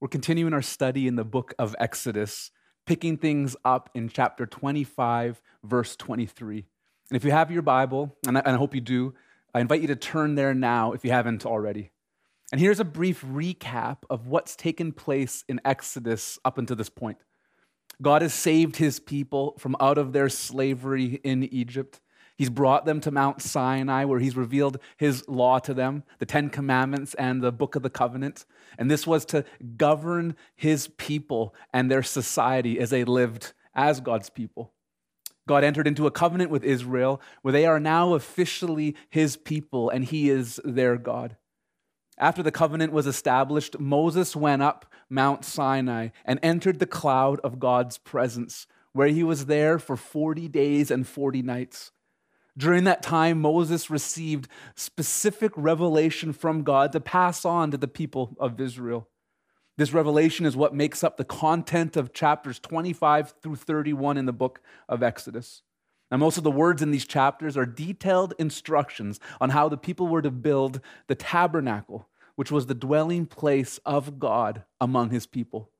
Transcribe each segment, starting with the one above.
We're continuing our study in the book of Exodus, picking things up in chapter 25, verse 23. And if you have your Bible, and I, and I hope you do, I invite you to turn there now if you haven't already. And here's a brief recap of what's taken place in Exodus up until this point. God has saved his people from out of their slavery in Egypt. He's brought them to Mount Sinai, where he's revealed his law to them, the Ten Commandments and the Book of the Covenant. And this was to govern his people and their society as they lived as God's people. God entered into a covenant with Israel where they are now officially his people and he is their God. After the covenant was established, Moses went up Mount Sinai and entered the cloud of God's presence, where he was there for 40 days and 40 nights. During that time, Moses received specific revelation from God to pass on to the people of Israel. This revelation is what makes up the content of chapters 25 through 31 in the book of Exodus. Now, most of the words in these chapters are detailed instructions on how the people were to build the tabernacle, which was the dwelling place of God among his people.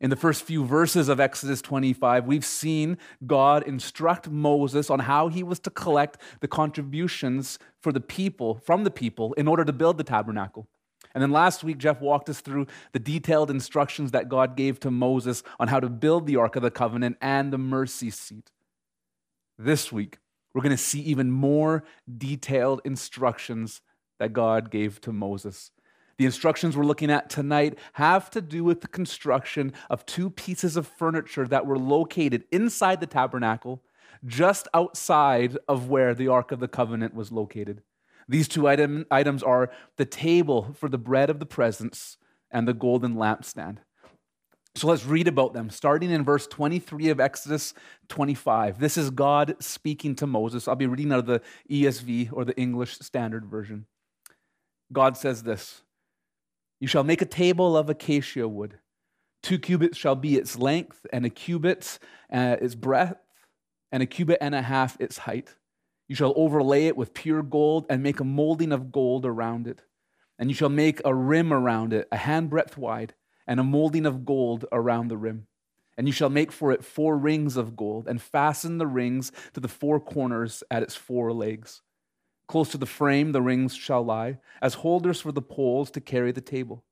In the first few verses of Exodus 25, we've seen God instruct Moses on how he was to collect the contributions for the people, from the people, in order to build the tabernacle. And then last week, Jeff walked us through the detailed instructions that God gave to Moses on how to build the Ark of the Covenant and the mercy seat. This week, we're going to see even more detailed instructions that God gave to Moses. The instructions we're looking at tonight have to do with the construction of two pieces of furniture that were located inside the tabernacle, just outside of where the Ark of the Covenant was located. These two item, items are the table for the bread of the presence and the golden lampstand. So let's read about them, starting in verse 23 of Exodus 25. This is God speaking to Moses. I'll be reading out of the ESV or the English Standard Version. God says this you shall make a table of acacia wood. Two cubits shall be its length, and a cubit uh, its breadth, and a cubit and a half its height. You shall overlay it with pure gold and make a molding of gold around it. And you shall make a rim around it, a handbreadth wide, and a molding of gold around the rim. And you shall make for it four rings of gold, and fasten the rings to the four corners at its four legs. Close to the frame the rings shall lie, as holders for the poles to carry the table.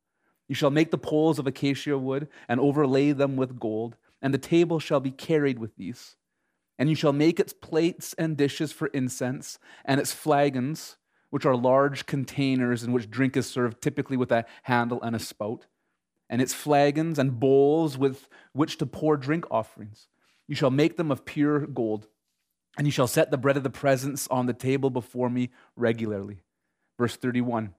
You shall make the poles of acacia wood and overlay them with gold, and the table shall be carried with these. And you shall make its plates and dishes for incense, and its flagons, which are large containers in which drink is served, typically with a handle and a spout, and its flagons and bowls with which to pour drink offerings. You shall make them of pure gold. And you shall set the bread of the presence on the table before me regularly. Verse 31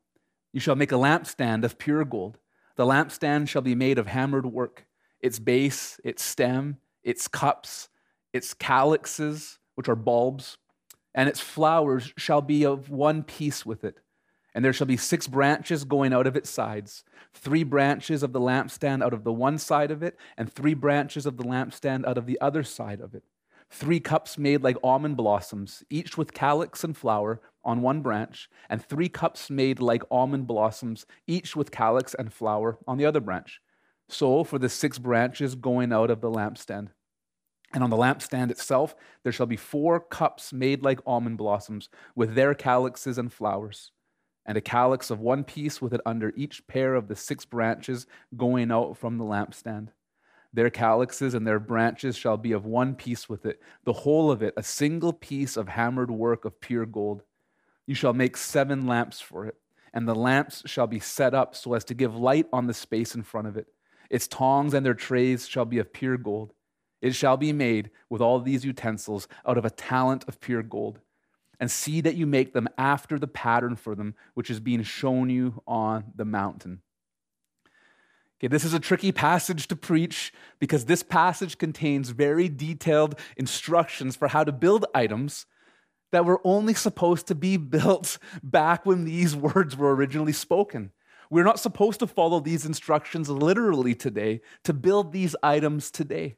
You shall make a lampstand of pure gold. The lampstand shall be made of hammered work, its base, its stem, its cups, its calyxes, which are bulbs, and its flowers shall be of one piece with it. And there shall be six branches going out of its sides three branches of the lampstand out of the one side of it, and three branches of the lampstand out of the other side of it three cups made like almond blossoms, each with calyx and flower on one branch, and three cups made like almond blossoms, each with calyx and flower on the other branch. So for the six branches going out of the lampstand. And on the lampstand itself, there shall be four cups made like almond blossoms, with their calyxes and flowers, and a calyx of one piece with it under each pair of the six branches going out from the lampstand. Their calyxes and their branches shall be of one piece with it, the whole of it, a single piece of hammered work of pure gold. You shall make seven lamps for it, and the lamps shall be set up so as to give light on the space in front of it. Its tongs and their trays shall be of pure gold. It shall be made with all these utensils out of a talent of pure gold. And see that you make them after the pattern for them, which is being shown you on the mountain. Okay, this is a tricky passage to preach because this passage contains very detailed instructions for how to build items that were only supposed to be built back when these words were originally spoken. We're not supposed to follow these instructions literally today to build these items today.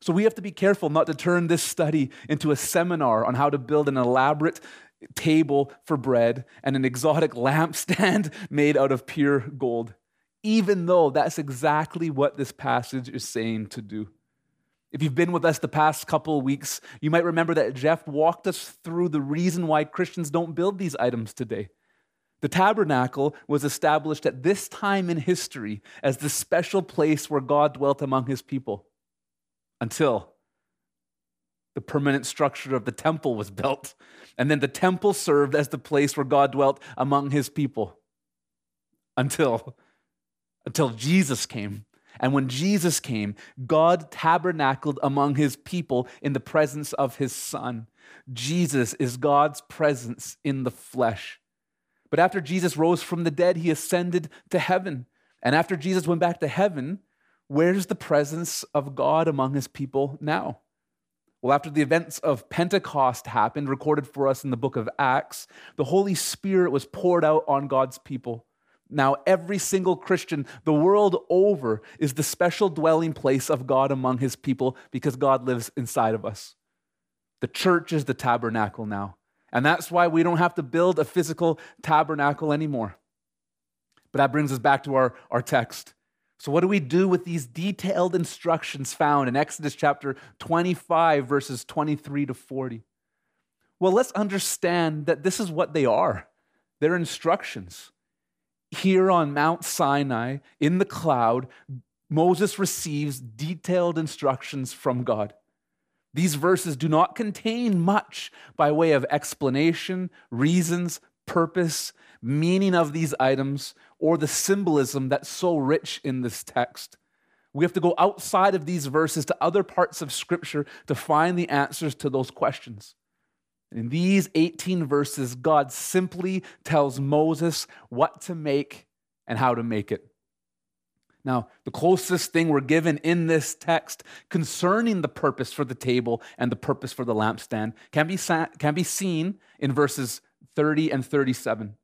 So we have to be careful not to turn this study into a seminar on how to build an elaborate table for bread and an exotic lampstand made out of pure gold. Even though that's exactly what this passage is saying to do. If you've been with us the past couple of weeks, you might remember that Jeff walked us through the reason why Christians don't build these items today. The tabernacle was established at this time in history as the special place where God dwelt among his people until the permanent structure of the temple was built. And then the temple served as the place where God dwelt among his people until, until Jesus came. And when Jesus came, God tabernacled among his people in the presence of his Son. Jesus is God's presence in the flesh. But after Jesus rose from the dead, he ascended to heaven. And after Jesus went back to heaven, where's the presence of God among his people now? Well, after the events of Pentecost happened, recorded for us in the book of Acts, the Holy Spirit was poured out on God's people. Now, every single Christian the world over is the special dwelling place of God among his people because God lives inside of us. The church is the tabernacle now. And that's why we don't have to build a physical tabernacle anymore. But that brings us back to our, our text. So, what do we do with these detailed instructions found in Exodus chapter 25, verses 23 to 40? Well, let's understand that this is what they are they're instructions. Here on Mount Sinai, in the cloud, Moses receives detailed instructions from God. These verses do not contain much by way of explanation, reasons, purpose, meaning of these items, or the symbolism that's so rich in this text. We have to go outside of these verses to other parts of Scripture to find the answers to those questions. In these 18 verses, God simply tells Moses what to make and how to make it. Now, the closest thing we're given in this text concerning the purpose for the table and the purpose for the lampstand can be, can be seen in verses 30 and 37.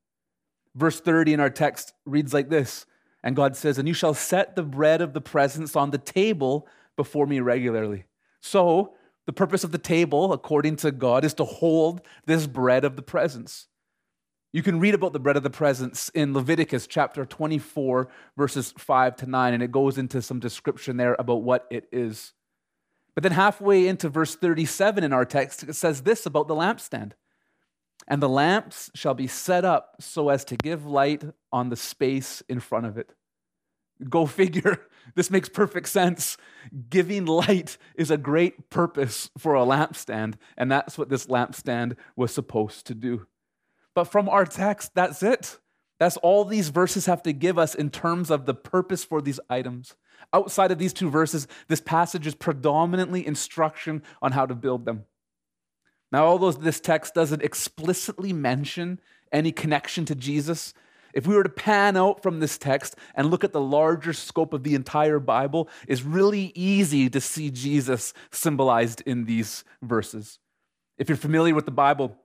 Verse 30 in our text reads like this And God says, And you shall set the bread of the presence on the table before me regularly. So, the purpose of the table, according to God, is to hold this bread of the presence. You can read about the bread of the presence in Leviticus chapter 24, verses 5 to 9, and it goes into some description there about what it is. But then, halfway into verse 37 in our text, it says this about the lampstand and the lamps shall be set up so as to give light on the space in front of it. Go figure. This makes perfect sense. Giving light is a great purpose for a lampstand, and that's what this lampstand was supposed to do. But from our text, that's it. That's all these verses have to give us in terms of the purpose for these items. Outside of these two verses, this passage is predominantly instruction on how to build them. Now, although this text doesn't explicitly mention any connection to Jesus, if we were to pan out from this text and look at the larger scope of the entire Bible, it's really easy to see Jesus symbolized in these verses. If you're familiar with the Bible,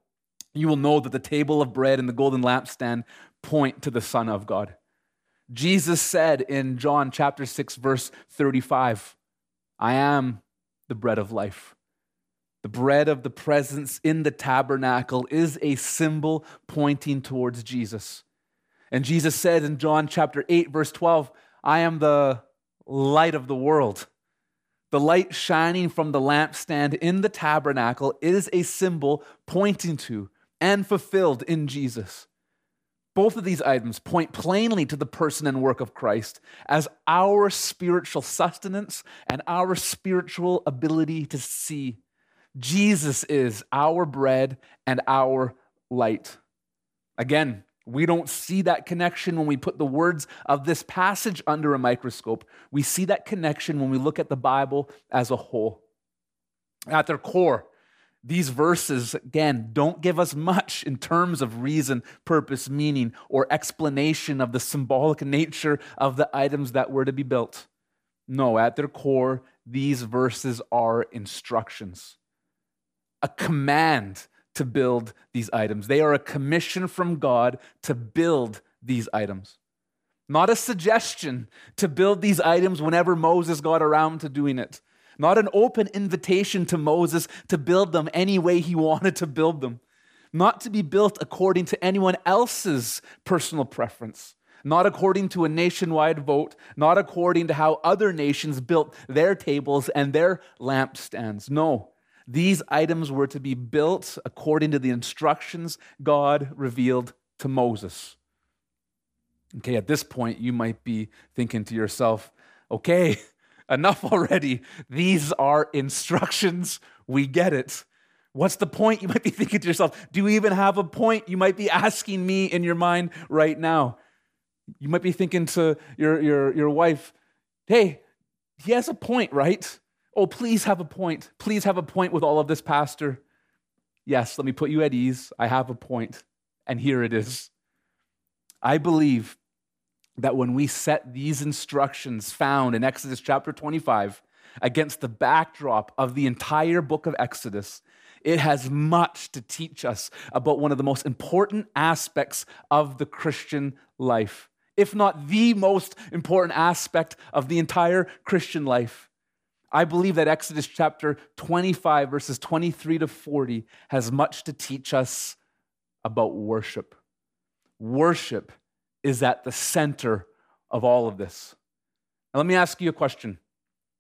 you will know that the table of bread and the golden lampstand point to the Son of God. Jesus said in John chapter 6 verse 35, I am the bread of life. The bread of the presence in the tabernacle is a symbol pointing towards Jesus. And Jesus said in John chapter 8, verse 12, I am the light of the world. The light shining from the lampstand in the tabernacle is a symbol pointing to and fulfilled in Jesus. Both of these items point plainly to the person and work of Christ as our spiritual sustenance and our spiritual ability to see. Jesus is our bread and our light. Again, we don't see that connection when we put the words of this passage under a microscope. We see that connection when we look at the Bible as a whole. At their core, these verses, again, don't give us much in terms of reason, purpose, meaning, or explanation of the symbolic nature of the items that were to be built. No, at their core, these verses are instructions a command to build these items. They are a commission from God to build these items. Not a suggestion to build these items whenever Moses got around to doing it. Not an open invitation to Moses to build them any way he wanted to build them. Not to be built according to anyone else's personal preference. not according to a nationwide vote, not according to how other nations built their tables and their lampstands. No, these items were to be built according to the instructions God revealed to Moses. Okay, at this point, you might be thinking to yourself, okay, enough already. These are instructions. We get it. What's the point? You might be thinking to yourself, do you even have a point? You might be asking me in your mind right now. You might be thinking to your, your, your wife, hey, he has a point, right? Oh, please have a point. Please have a point with all of this, Pastor. Yes, let me put you at ease. I have a point, and here it is. I believe that when we set these instructions found in Exodus chapter 25 against the backdrop of the entire book of Exodus, it has much to teach us about one of the most important aspects of the Christian life, if not the most important aspect of the entire Christian life. I believe that Exodus chapter 25, verses 23 to 40, has much to teach us about worship. Worship is at the center of all of this. Now, let me ask you a question.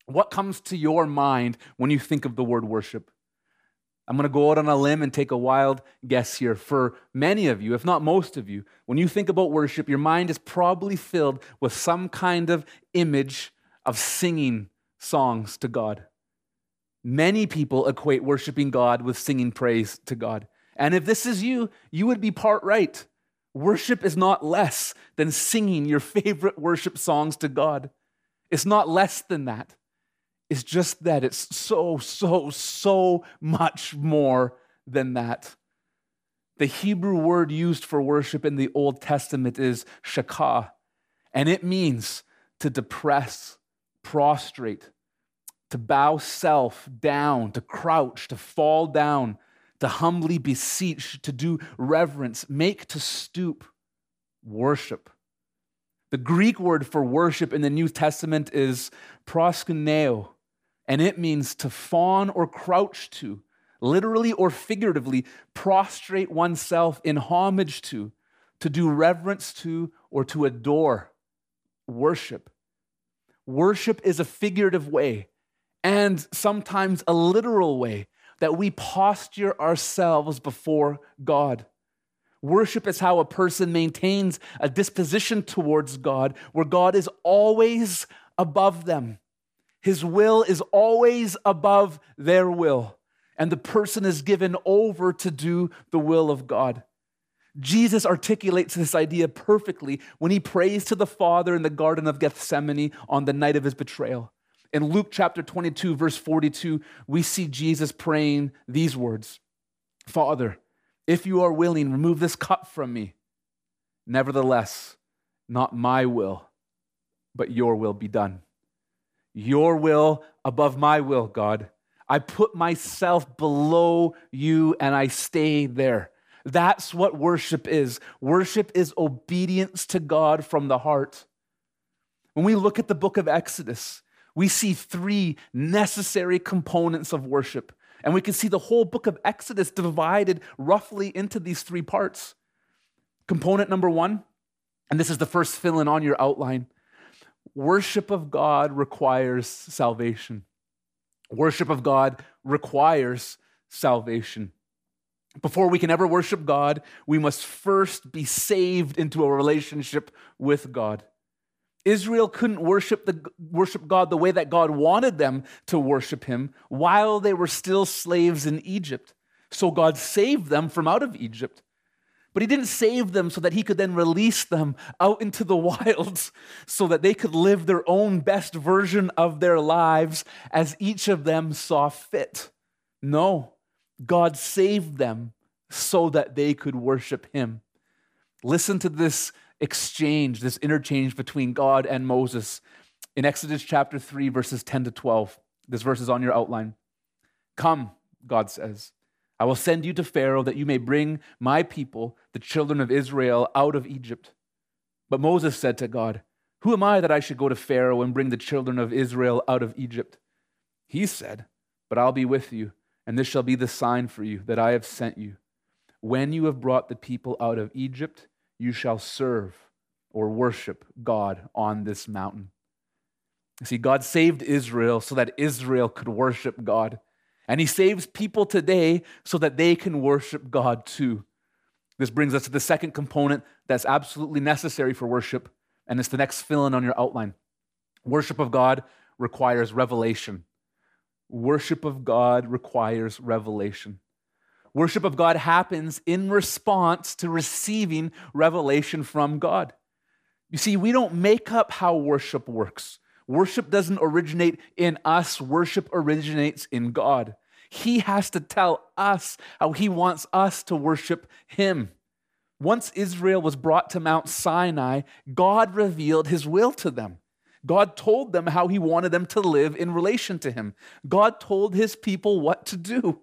What comes to your mind when you think of the word worship? I'm going to go out on a limb and take a wild guess here. For many of you, if not most of you, when you think about worship, your mind is probably filled with some kind of image of singing songs to God. Many people equate worshiping God with singing praise to God. And if this is you, you would be part right. Worship is not less than singing your favorite worship songs to God. It's not less than that. It's just that it's so, so, so much more than that. The Hebrew word used for worship in the Old Testament is shakah, and it means to depress, prostrate, to bow self down, to crouch, to fall down, to humbly beseech, to do reverence, make to stoop, worship. The Greek word for worship in the New Testament is proskuneo, and it means to fawn or crouch to, literally or figuratively, prostrate oneself in homage to, to do reverence to, or to adore. Worship. Worship is a figurative way and sometimes a literal way that we posture ourselves before God. Worship is how a person maintains a disposition towards God where God is always above them. His will is always above their will, and the person is given over to do the will of God. Jesus articulates this idea perfectly when he prays to the Father in the Garden of Gethsemane on the night of his betrayal. In Luke chapter 22, verse 42, we see Jesus praying these words Father, if you are willing, remove this cup from me. Nevertheless, not my will, but your will be done. Your will above my will, God. I put myself below you and I stay there. That's what worship is. Worship is obedience to God from the heart. When we look at the book of Exodus, we see three necessary components of worship. And we can see the whole book of Exodus divided roughly into these three parts. Component number one, and this is the first fill in on your outline worship of God requires salvation. Worship of God requires salvation. Before we can ever worship God, we must first be saved into a relationship with God. Israel couldn't worship, the, worship God the way that God wanted them to worship Him while they were still slaves in Egypt. So God saved them from out of Egypt. But He didn't save them so that He could then release them out into the wilds so that they could live their own best version of their lives as each of them saw fit. No, God saved them so that they could worship Him. Listen to this exchange, this interchange between God and Moses in Exodus chapter 3, verses 10 to 12. This verse is on your outline. Come, God says, I will send you to Pharaoh that you may bring my people, the children of Israel, out of Egypt. But Moses said to God, Who am I that I should go to Pharaoh and bring the children of Israel out of Egypt? He said, But I'll be with you, and this shall be the sign for you that I have sent you. When you have brought the people out of Egypt, you shall serve or worship God on this mountain. See, God saved Israel so that Israel could worship God. And He saves people today so that they can worship God too. This brings us to the second component that's absolutely necessary for worship, and it's the next fill in on your outline. Worship of God requires revelation. Worship of God requires revelation. Worship of God happens in response to receiving revelation from God. You see, we don't make up how worship works. Worship doesn't originate in us, worship originates in God. He has to tell us how he wants us to worship him. Once Israel was brought to Mount Sinai, God revealed his will to them. God told them how he wanted them to live in relation to him. God told his people what to do.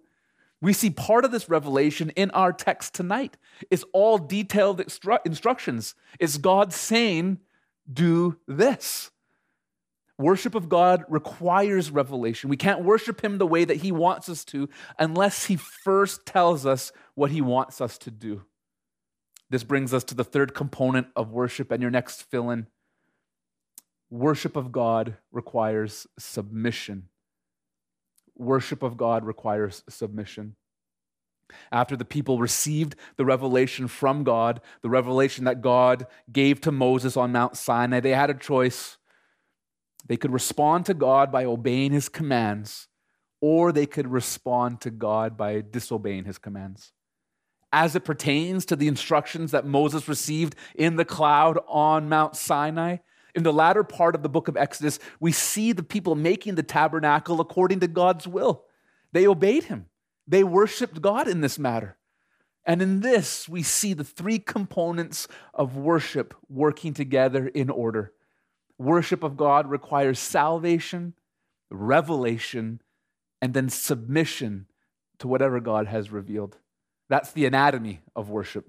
We see part of this revelation in our text tonight. It's all detailed instru- instructions. It's God saying, Do this. Worship of God requires revelation. We can't worship Him the way that He wants us to unless He first tells us what He wants us to do. This brings us to the third component of worship and your next fill in. Worship of God requires submission. Worship of God requires submission. After the people received the revelation from God, the revelation that God gave to Moses on Mount Sinai, they had a choice they could respond to God by obeying his commands, or they could respond to God by disobeying his commands. As it pertains to the instructions that Moses received in the cloud on Mount Sinai, in the latter part of the book of Exodus, we see the people making the tabernacle according to God's will. They obeyed him, they worshiped God in this matter. And in this, we see the three components of worship working together in order worship of God requires salvation, revelation, and then submission to whatever God has revealed. That's the anatomy of worship.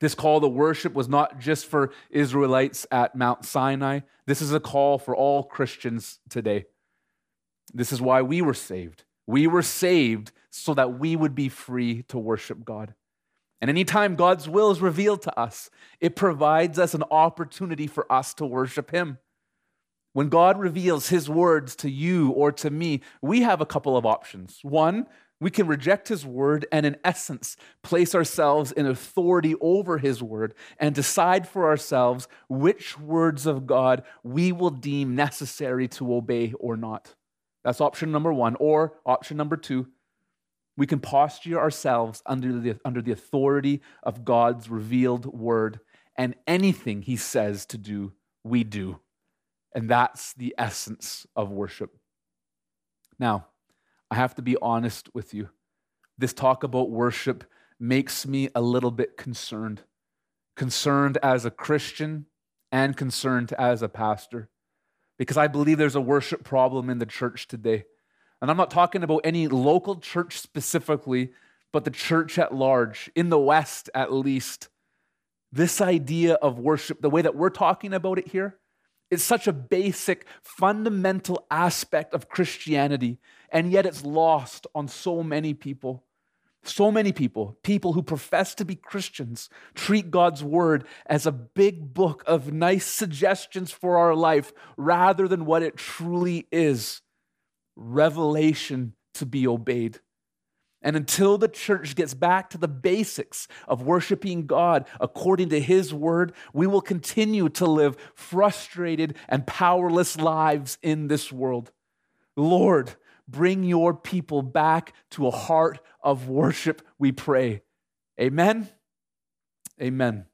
This call to worship was not just for Israelites at Mount Sinai. This is a call for all Christians today. This is why we were saved. We were saved so that we would be free to worship God. And anytime God's will is revealed to us, it provides us an opportunity for us to worship Him. When God reveals His words to you or to me, we have a couple of options. One, we can reject His word and, in essence, place ourselves in authority over His word and decide for ourselves which words of God we will deem necessary to obey or not. That's option number one. Or option number two, we can posture ourselves under the, under the authority of God's revealed word, and anything he says to do, we do. And that's the essence of worship. Now, I have to be honest with you. This talk about worship makes me a little bit concerned. Concerned as a Christian and concerned as a pastor. Because I believe there's a worship problem in the church today. And I'm not talking about any local church specifically, but the church at large, in the West at least. This idea of worship, the way that we're talking about it here, is such a basic, fundamental aspect of Christianity, and yet it's lost on so many people. So many people, people who profess to be Christians, treat God's word as a big book of nice suggestions for our life rather than what it truly is revelation to be obeyed. And until the church gets back to the basics of worshiping God according to His word, we will continue to live frustrated and powerless lives in this world. Lord, bring your people back to a heart of worship, we pray. Amen. Amen.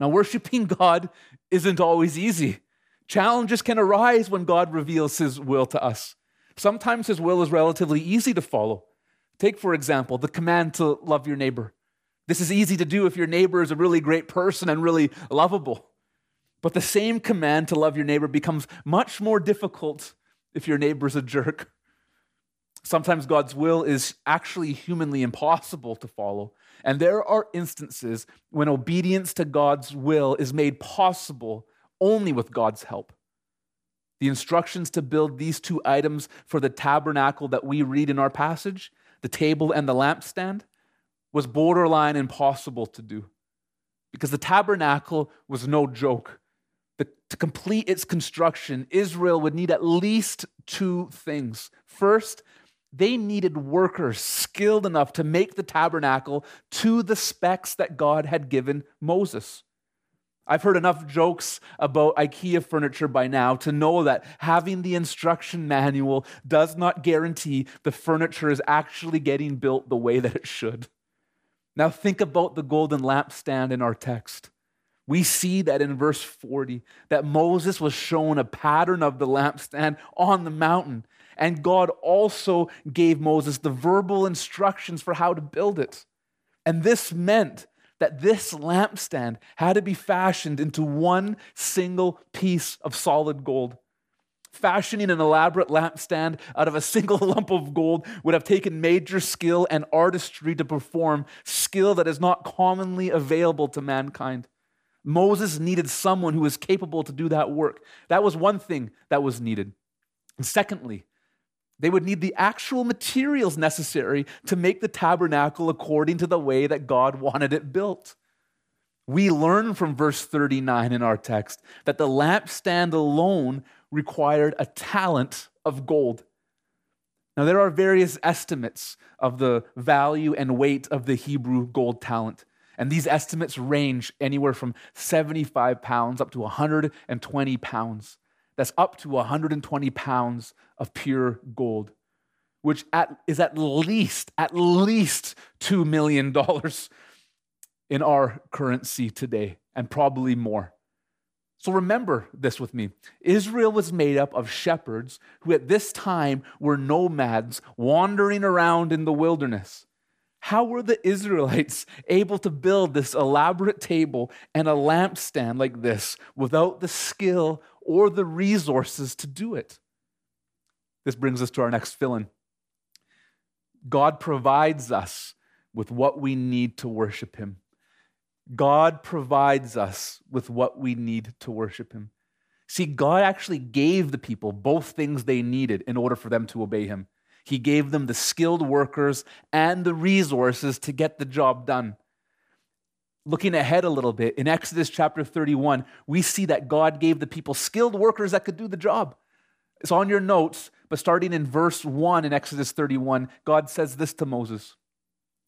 Now, worshiping God isn't always easy. Challenges can arise when God reveals his will to us. Sometimes his will is relatively easy to follow. Take, for example, the command to love your neighbor. This is easy to do if your neighbor is a really great person and really lovable. But the same command to love your neighbor becomes much more difficult if your neighbor is a jerk. Sometimes God's will is actually humanly impossible to follow. And there are instances when obedience to God's will is made possible only with God's help. The instructions to build these two items for the tabernacle that we read in our passage, the table and the lampstand, was borderline impossible to do. because the tabernacle was no joke. The, to complete its construction, Israel would need at least two things. First, they needed workers skilled enough to make the tabernacle to the specs that God had given Moses. I've heard enough jokes about IKEA furniture by now to know that having the instruction manual does not guarantee the furniture is actually getting built the way that it should. Now, think about the golden lampstand in our text. We see that in verse 40 that Moses was shown a pattern of the lampstand on the mountain, and God also gave Moses the verbal instructions for how to build it. And this meant that this lampstand had to be fashioned into one single piece of solid gold. Fashioning an elaborate lampstand out of a single lump of gold would have taken major skill and artistry to perform, skill that is not commonly available to mankind. Moses needed someone who was capable to do that work. That was one thing that was needed. And secondly, they would need the actual materials necessary to make the tabernacle according to the way that God wanted it built. We learn from verse 39 in our text that the lampstand alone required a talent of gold. Now, there are various estimates of the value and weight of the Hebrew gold talent. And these estimates range anywhere from 75 pounds up to 120 pounds. That's up to 120 pounds of pure gold, which at, is at least, at least $2 million in our currency today, and probably more. So remember this with me. Israel was made up of shepherds who at this time were nomads wandering around in the wilderness. How were the Israelites able to build this elaborate table and a lampstand like this without the skill or the resources to do it? This brings us to our next fill in. God provides us with what we need to worship Him. God provides us with what we need to worship Him. See, God actually gave the people both things they needed in order for them to obey Him. He gave them the skilled workers and the resources to get the job done. Looking ahead a little bit, in Exodus chapter 31, we see that God gave the people skilled workers that could do the job. It's on your notes, but starting in verse 1 in Exodus 31, God says this to Moses.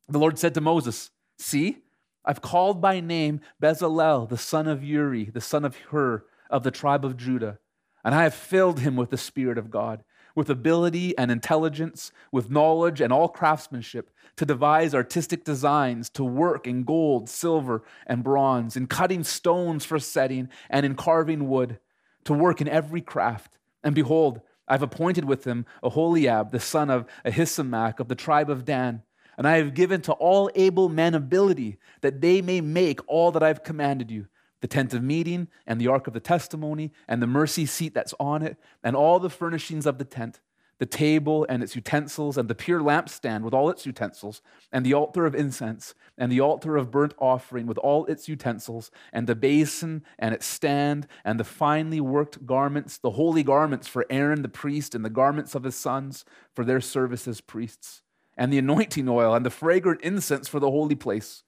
The Lord said to Moses, See, I've called by name Bezalel, the son of Uri, the son of Hur, of the tribe of Judah, and I have filled him with the Spirit of God, with ability and intelligence, with knowledge and all craftsmanship, to devise artistic designs, to work in gold, silver, and bronze, in cutting stones for setting, and in carving wood, to work in every craft. And behold, I've appointed with him Aholiab, the son of Ahisamach of the tribe of Dan. And I have given to all able men ability that they may make all that I've commanded you the tent of meeting, and the ark of the testimony, and the mercy seat that's on it, and all the furnishings of the tent, the table and its utensils, and the pure lampstand with all its utensils, and the altar of incense, and the altar of burnt offering with all its utensils, and the basin and its stand, and the finely worked garments, the holy garments for Aaron the priest, and the garments of his sons for their service as priests, and the anointing oil, and the fragrant incense for the holy place.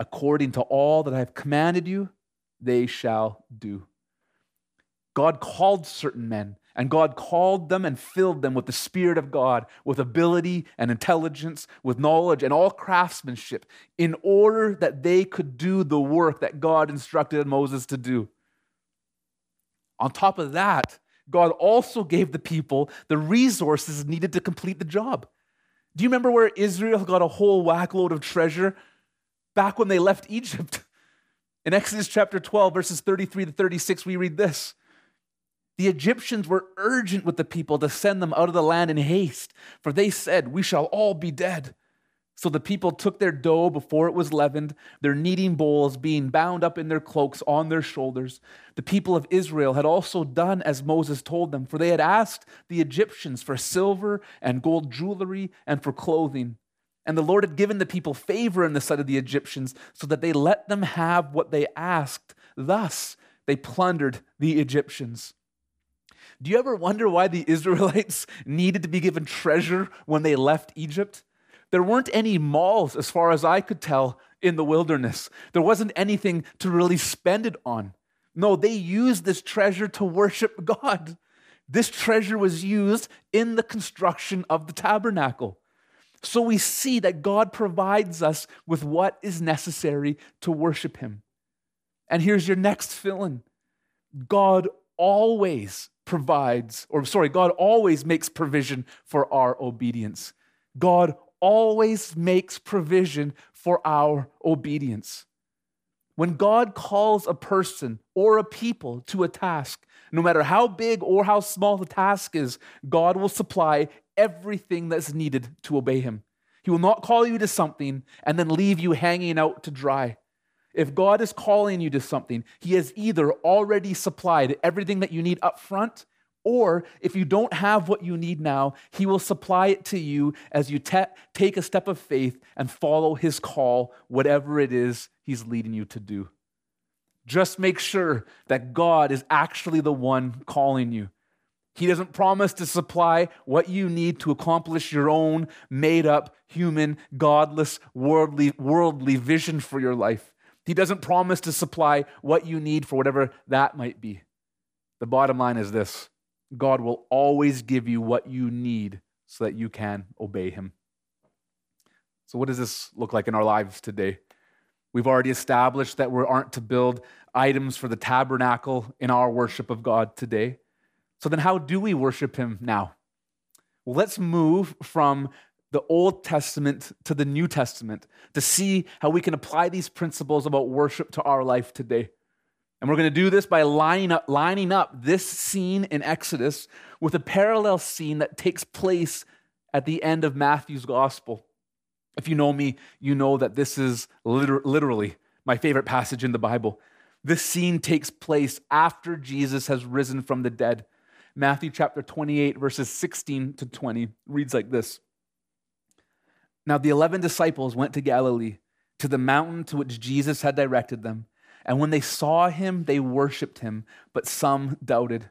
According to all that I have commanded you, they shall do. God called certain men and God called them and filled them with the Spirit of God, with ability and intelligence, with knowledge and all craftsmanship, in order that they could do the work that God instructed Moses to do. On top of that, God also gave the people the resources needed to complete the job. Do you remember where Israel got a whole whackload of treasure back when they left Egypt? In Exodus chapter 12, verses 33 to 36, we read this. The Egyptians were urgent with the people to send them out of the land in haste, for they said, We shall all be dead. So the people took their dough before it was leavened, their kneading bowls being bound up in their cloaks on their shoulders. The people of Israel had also done as Moses told them, for they had asked the Egyptians for silver and gold jewelry and for clothing. And the Lord had given the people favor in the sight of the Egyptians, so that they let them have what they asked. Thus, they plundered the Egyptians. Do you ever wonder why the Israelites needed to be given treasure when they left Egypt? There weren't any malls, as far as I could tell, in the wilderness. There wasn't anything to really spend it on. No, they used this treasure to worship God. This treasure was used in the construction of the tabernacle. So we see that God provides us with what is necessary to worship Him. And here's your next fill in God always provides, or sorry, God always makes provision for our obedience. God always makes provision for our obedience. When God calls a person or a people to a task, no matter how big or how small the task is, God will supply everything that's needed to obey Him. He will not call you to something and then leave you hanging out to dry. If God is calling you to something, He has either already supplied everything that you need up front, or if you don't have what you need now, He will supply it to you as you te- take a step of faith and follow His call, whatever it is He's leading you to do. Just make sure that God is actually the one calling you. He doesn't promise to supply what you need to accomplish your own made up, human, godless, worldly, worldly vision for your life. He doesn't promise to supply what you need for whatever that might be. The bottom line is this God will always give you what you need so that you can obey Him. So, what does this look like in our lives today? We've already established that we aren't to build items for the tabernacle in our worship of God today. So, then how do we worship Him now? Well, let's move from the Old Testament to the New Testament to see how we can apply these principles about worship to our life today. And we're going to do this by lining up, lining up this scene in Exodus with a parallel scene that takes place at the end of Matthew's gospel. If you know me, you know that this is liter- literally my favorite passage in the Bible. This scene takes place after Jesus has risen from the dead. Matthew chapter 28, verses 16 to 20 reads like this Now the 11 disciples went to Galilee, to the mountain to which Jesus had directed them. And when they saw him, they worshiped him, but some doubted.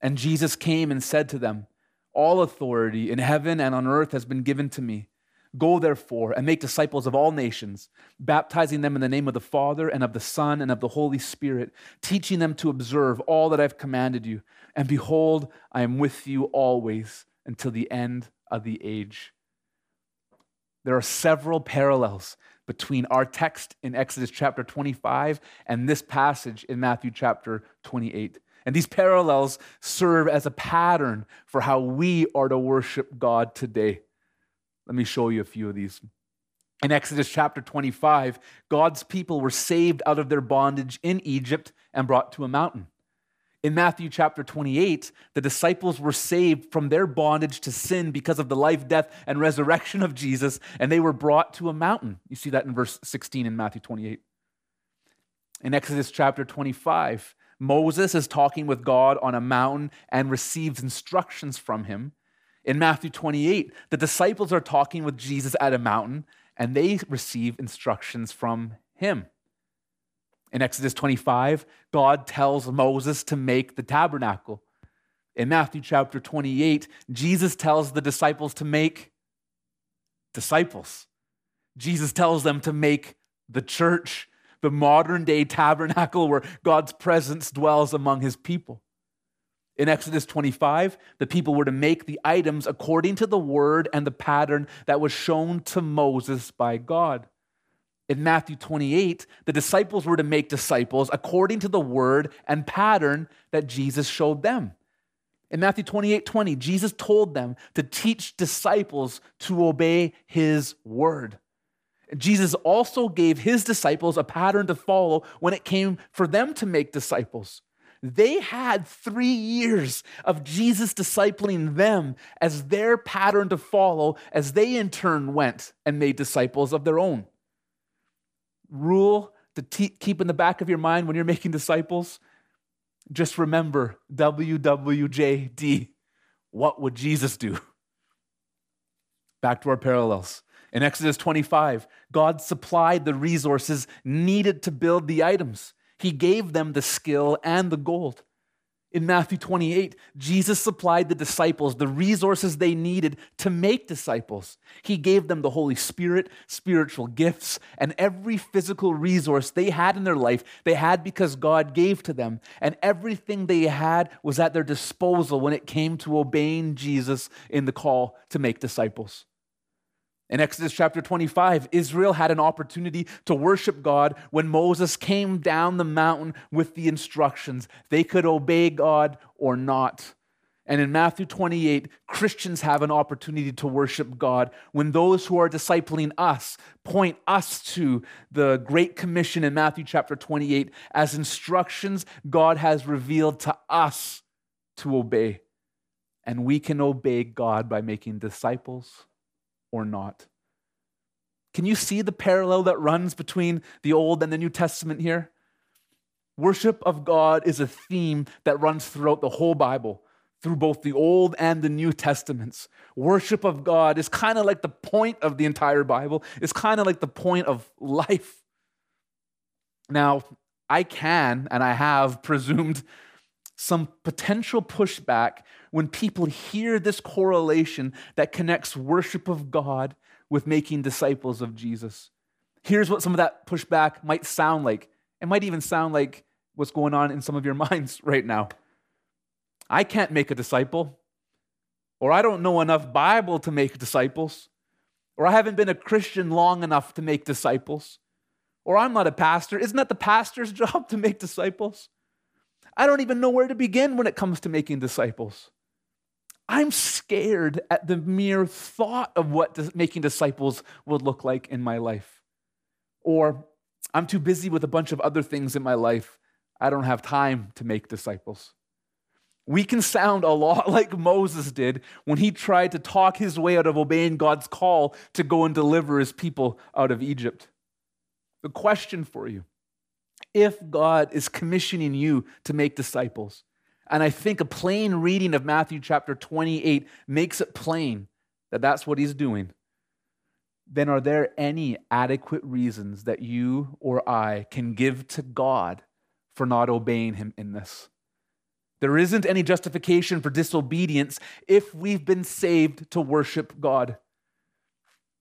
And Jesus came and said to them, All authority in heaven and on earth has been given to me. Go therefore and make disciples of all nations, baptizing them in the name of the Father and of the Son and of the Holy Spirit, teaching them to observe all that I've commanded you. And behold, I am with you always until the end of the age. There are several parallels between our text in Exodus chapter 25 and this passage in Matthew chapter 28. And these parallels serve as a pattern for how we are to worship God today. Let me show you a few of these. In Exodus chapter 25, God's people were saved out of their bondage in Egypt and brought to a mountain. In Matthew chapter 28, the disciples were saved from their bondage to sin because of the life, death, and resurrection of Jesus, and they were brought to a mountain. You see that in verse 16 in Matthew 28. In Exodus chapter 25, Moses is talking with God on a mountain and receives instructions from him. In Matthew 28, the disciples are talking with Jesus at a mountain and they receive instructions from him. In Exodus 25, God tells Moses to make the tabernacle. In Matthew chapter 28, Jesus tells the disciples to make disciples. Jesus tells them to make the church, the modern day tabernacle where God's presence dwells among his people. In Exodus 25, the people were to make the items according to the word and the pattern that was shown to Moses by God in Matthew 28, the disciples were to make disciples according to the word and pattern that Jesus showed them. In Matthew 28 20, Jesus told them to teach disciples to obey his word. Jesus also gave his disciples a pattern to follow when it came for them to make disciples. They had three years of Jesus discipling them as their pattern to follow as they in turn went and made disciples of their own rule to te- keep in the back of your mind when you're making disciples? Just remember WWJD. What would Jesus do? Back to our parallels. In Exodus 25, God supplied the resources needed to build the items. He gave them the skill and the gold. In Matthew 28, Jesus supplied the disciples the resources they needed to make disciples. He gave them the Holy Spirit, spiritual gifts, and every physical resource they had in their life, they had because God gave to them. And everything they had was at their disposal when it came to obeying Jesus in the call to make disciples. In Exodus chapter 25, Israel had an opportunity to worship God when Moses came down the mountain with the instructions. They could obey God or not. And in Matthew 28, Christians have an opportunity to worship God when those who are discipling us point us to the Great Commission in Matthew chapter 28 as instructions God has revealed to us to obey. And we can obey God by making disciples or not. Can you see the parallel that runs between the Old and the New Testament here? Worship of God is a theme that runs throughout the whole Bible, through both the Old and the New Testaments. Worship of God is kind of like the point of the entire Bible, it's kind of like the point of life. Now, I can and I have presumed some potential pushback when people hear this correlation that connects worship of God with making disciples of Jesus. Here's what some of that pushback might sound like. It might even sound like what's going on in some of your minds right now. I can't make a disciple, or I don't know enough Bible to make disciples, or I haven't been a Christian long enough to make disciples, or I'm not a pastor. Isn't that the pastor's job to make disciples? I don't even know where to begin when it comes to making disciples. I'm scared at the mere thought of what making disciples would look like in my life. Or I'm too busy with a bunch of other things in my life. I don't have time to make disciples. We can sound a lot like Moses did when he tried to talk his way out of obeying God's call to go and deliver his people out of Egypt. The question for you if God is commissioning you to make disciples. And I think a plain reading of Matthew chapter 28 makes it plain that that's what he's doing. Then are there any adequate reasons that you or I can give to God for not obeying him in this? There isn't any justification for disobedience if we've been saved to worship God.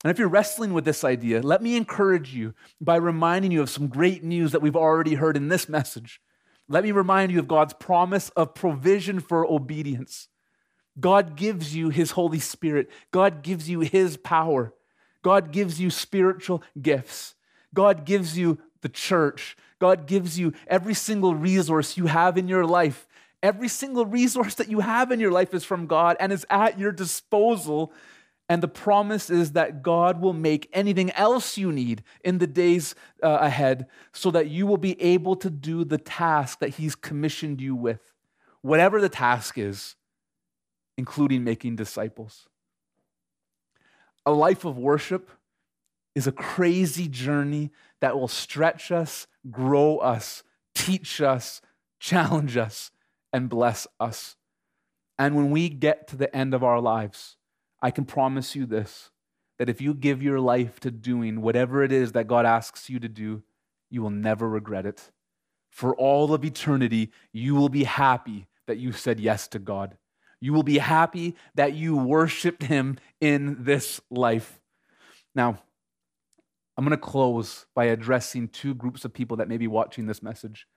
And if you're wrestling with this idea, let me encourage you by reminding you of some great news that we've already heard in this message. Let me remind you of God's promise of provision for obedience. God gives you His Holy Spirit, God gives you His power, God gives you spiritual gifts, God gives you the church, God gives you every single resource you have in your life. Every single resource that you have in your life is from God and is at your disposal and the promise is that God will make anything else you need in the days uh, ahead so that you will be able to do the task that He's commissioned you with, whatever the task is, including making disciples. A life of worship is a crazy journey that will stretch us, grow us, teach us, challenge us, and bless us. And when we get to the end of our lives, I can promise you this that if you give your life to doing whatever it is that God asks you to do, you will never regret it. For all of eternity, you will be happy that you said yes to God. You will be happy that you worshiped Him in this life. Now, I'm going to close by addressing two groups of people that may be watching this message.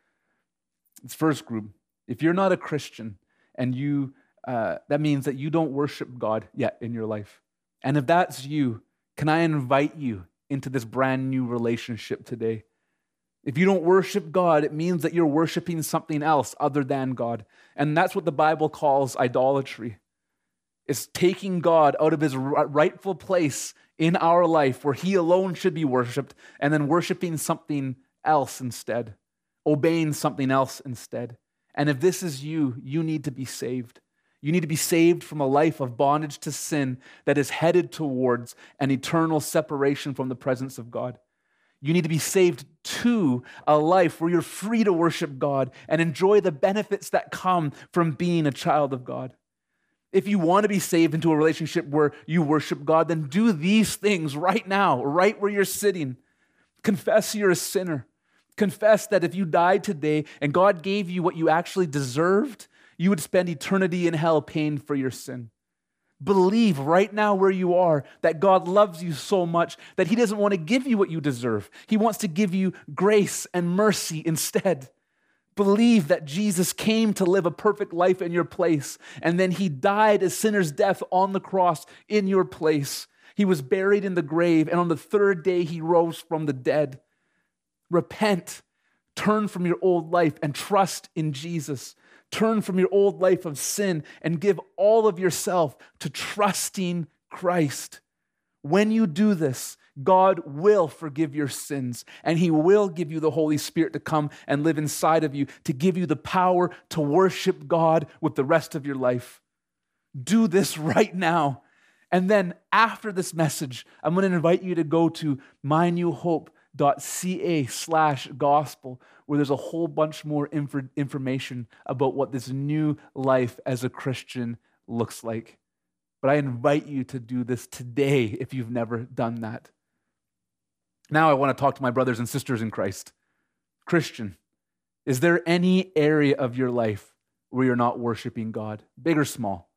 This first group, if you're not a Christian and you uh, that means that you don't worship God yet in your life. And if that's you, can I invite you into this brand new relationship today? If you don't worship God, it means that you're worshiping something else other than God. And that's what the Bible calls idolatry. It's taking God out of his rightful place in our life where he alone should be worshiped and then worshiping something else instead, obeying something else instead. And if this is you, you need to be saved. You need to be saved from a life of bondage to sin that is headed towards an eternal separation from the presence of God. You need to be saved to a life where you're free to worship God and enjoy the benefits that come from being a child of God. If you want to be saved into a relationship where you worship God, then do these things right now, right where you're sitting. Confess you're a sinner. Confess that if you died today and God gave you what you actually deserved, you would spend eternity in hell paying for your sin. Believe right now where you are that God loves you so much that He doesn't want to give you what you deserve. He wants to give you grace and mercy instead. Believe that Jesus came to live a perfect life in your place, and then He died a sinner's death on the cross in your place. He was buried in the grave, and on the third day, He rose from the dead. Repent, turn from your old life, and trust in Jesus. Turn from your old life of sin and give all of yourself to trusting Christ. When you do this, God will forgive your sins and He will give you the Holy Spirit to come and live inside of you to give you the power to worship God with the rest of your life. Do this right now. And then after this message, I'm going to invite you to go to My New Hope ca slash gospel where there's a whole bunch more inf- information about what this new life as a christian looks like. But i invite you to do this today if you've never done that. Now i want to talk to my brothers and sisters in christ. Christian is there any area of your life where you're not worshiping god big or small?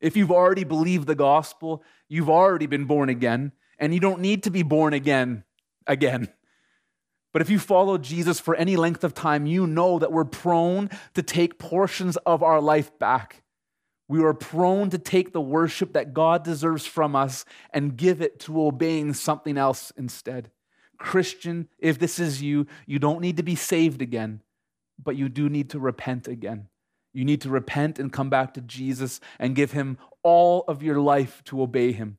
If you've already believed the gospel you've already been born again and you don't need to be born again again. But if you follow Jesus for any length of time, you know that we're prone to take portions of our life back. We are prone to take the worship that God deserves from us and give it to obeying something else instead. Christian, if this is you, you don't need to be saved again, but you do need to repent again. You need to repent and come back to Jesus and give him all of your life to obey him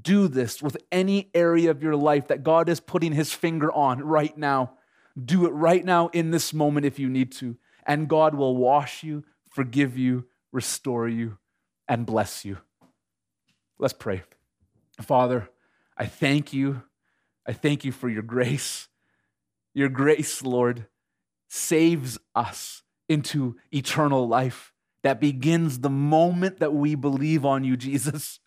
do this with any area of your life that God is putting his finger on right now. Do it right now in this moment if you need to. And God will wash you, forgive you, restore you, and bless you. Let's pray. Father, I thank you. I thank you for your grace. Your grace, Lord, saves us into eternal life that begins the moment that we believe on you, Jesus.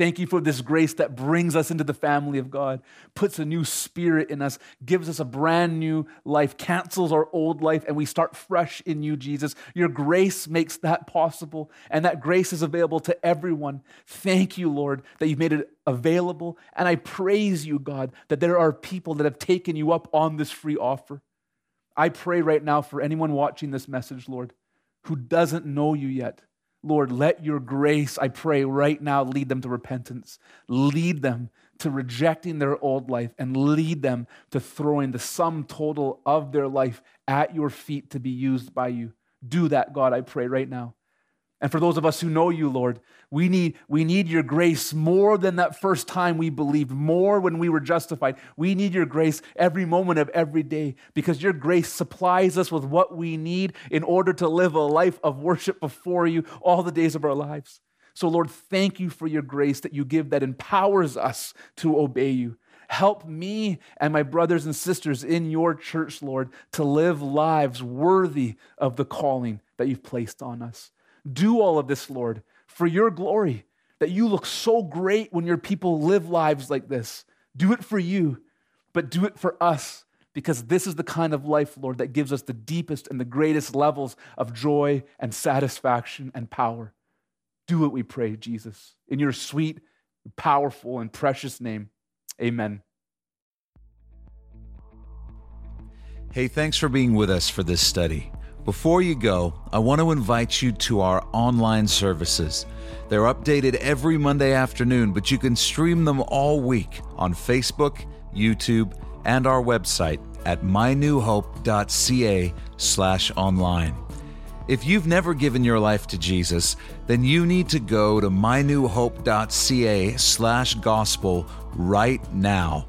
Thank you for this grace that brings us into the family of God, puts a new spirit in us, gives us a brand new life, cancels our old life, and we start fresh in you, Jesus. Your grace makes that possible, and that grace is available to everyone. Thank you, Lord, that you've made it available. And I praise you, God, that there are people that have taken you up on this free offer. I pray right now for anyone watching this message, Lord, who doesn't know you yet Lord, let your grace, I pray right now, lead them to repentance. Lead them to rejecting their old life and lead them to throwing the sum total of their life at your feet to be used by you. Do that, God, I pray right now. And for those of us who know you, Lord, we need, we need your grace more than that first time we believed, more when we were justified. We need your grace every moment of every day because your grace supplies us with what we need in order to live a life of worship before you all the days of our lives. So, Lord, thank you for your grace that you give that empowers us to obey you. Help me and my brothers and sisters in your church, Lord, to live lives worthy of the calling that you've placed on us. Do all of this, Lord, for your glory, that you look so great when your people live lives like this. Do it for you, but do it for us, because this is the kind of life, Lord, that gives us the deepest and the greatest levels of joy and satisfaction and power. Do it, we pray, Jesus, in your sweet, powerful, and precious name. Amen. Hey, thanks for being with us for this study. Before you go, I want to invite you to our online services. They're updated every Monday afternoon, but you can stream them all week on Facebook, YouTube, and our website at mynewhope.ca/online. If you've never given your life to Jesus, then you need to go to mynewhope.ca/gospel right now.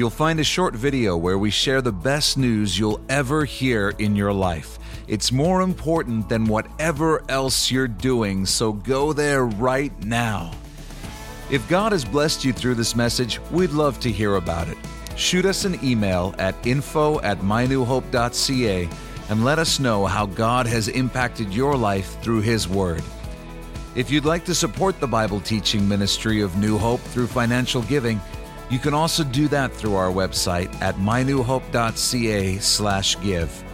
You'll find a short video where we share the best news you'll ever hear in your life. It's more important than whatever else you're doing, so go there right now. If God has blessed you through this message, we'd love to hear about it. Shoot us an email at info at mynewhope.ca and let us know how God has impacted your life through His Word. If you'd like to support the Bible teaching ministry of New Hope through financial giving, you can also do that through our website at mynewhope.ca/give.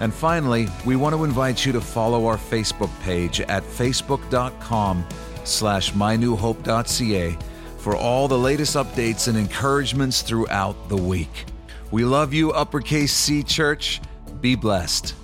And finally, we want to invite you to follow our Facebook page at facebook.com slash mynewhope.ca for all the latest updates and encouragements throughout the week. We love you, Uppercase C Church. Be blessed.